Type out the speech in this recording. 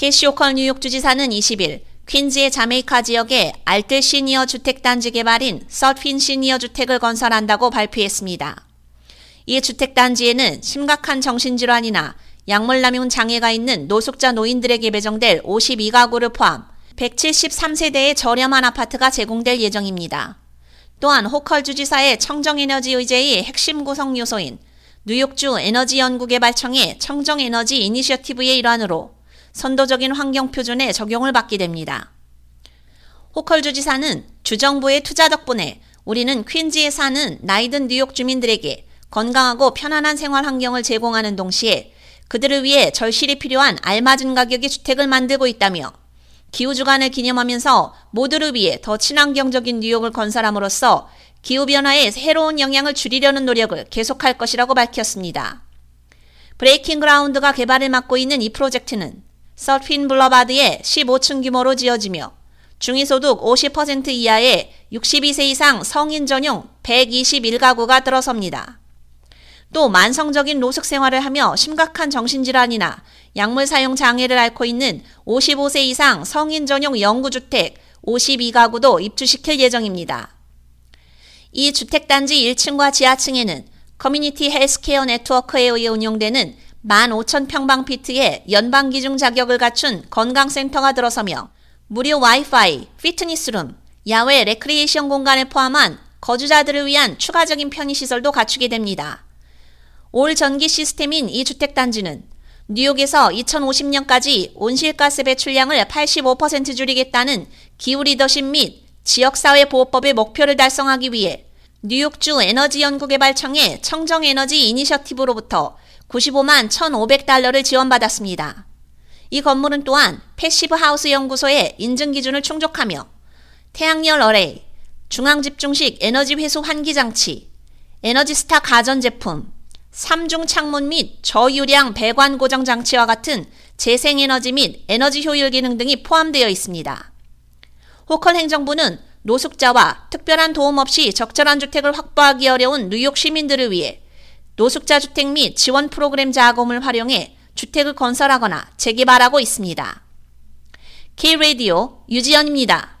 캐시 호컬 뉴욕 주지사는 20일 퀸즈의 자메이카 지역에 알뜰 시니어 주택단지 개발인 서핀 시니어 주택을 건설한다고 발표했습니다. 이 주택단지에는 심각한 정신질환이나 약물남용 장애가 있는 노숙자 노인들에게 배정될 52가구를 포함 173세대의 저렴한 아파트가 제공될 예정입니다. 또한 호컬 주지사의 청정에너지 의제의 핵심 구성 요소인 뉴욕주 에너지 연구개발청의 청정에너지 이니셔티브의 일환으로 선도적인 환경 표준에 적용을 받게 됩니다. 호컬 주지사는 주정부의 투자 덕분에 우리는 퀸즈에 사는 나이든 뉴욕 주민들에게 건강하고 편안한 생활 환경을 제공하는 동시에 그들을 위해 절실히 필요한 알맞은 가격의 주택을 만들고 있다며 기후주간을 기념하면서 모두를 위해 더 친환경적인 뉴욕을 건설함으로써 기후변화의 해로운 영향을 줄이려는 노력을 계속할 것이라고 밝혔습니다. 브레이킹 그라운드가 개발을 맡고 있는 이 프로젝트는 서핀 블러바드의 15층 규모로 지어지며 중위소득 50% 이하의 62세 이상 성인 전용 121가구가 들어섭니다. 또 만성적인 노숙 생활을 하며 심각한 정신질환이나 약물 사용 장애를 앓고 있는 55세 이상 성인 전용 영구주택 52가구도 입주시킬 예정입니다. 이 주택단지 1층과 지하층에는 커뮤니티 헬스케어 네트워크에 의해 운영되는 15,000평방피트의 연방기준 자격을 갖춘 건강센터가 들어서며 무료 와이파이, fitness room, 야외 레크리에이션 공간을 포함한 거주자들을 위한 추가적인 편의시설도 갖추게 됩니다. all 전기 시스템인 이 주택단지는 뉴욕에서 2050년까지 온실가스 배출량을 85% 줄이겠다는 기후 리더십 및 지역사회 보호법의 목표를 달성하기 위해 뉴욕주 에너지 연구개발청의 청정 에너지 이니셔티브로부터 95만 1,500달러를 지원받았습니다. 이 건물은 또한 패시브 하우스 연구소의 인증 기준을 충족하며 태양열 array, 중앙 집중식 에너지 회수 환기 장치, 에너지 스타 가전 제품, 3중 창문 및 저유량 배관 고정 장치와 같은 재생에너지 및 에너지 효율 기능 등이 포함되어 있습니다. 호컬 행정부는 노숙자와 특별한 도움 없이 적절한 주택을 확보하기 어려운 뉴욕 시민들을 위해 노숙자 주택 및 지원 프로그램 자금을 활용해 주택을 건설하거나 재개발하고 있습니다. K-Radio 유지연입니다.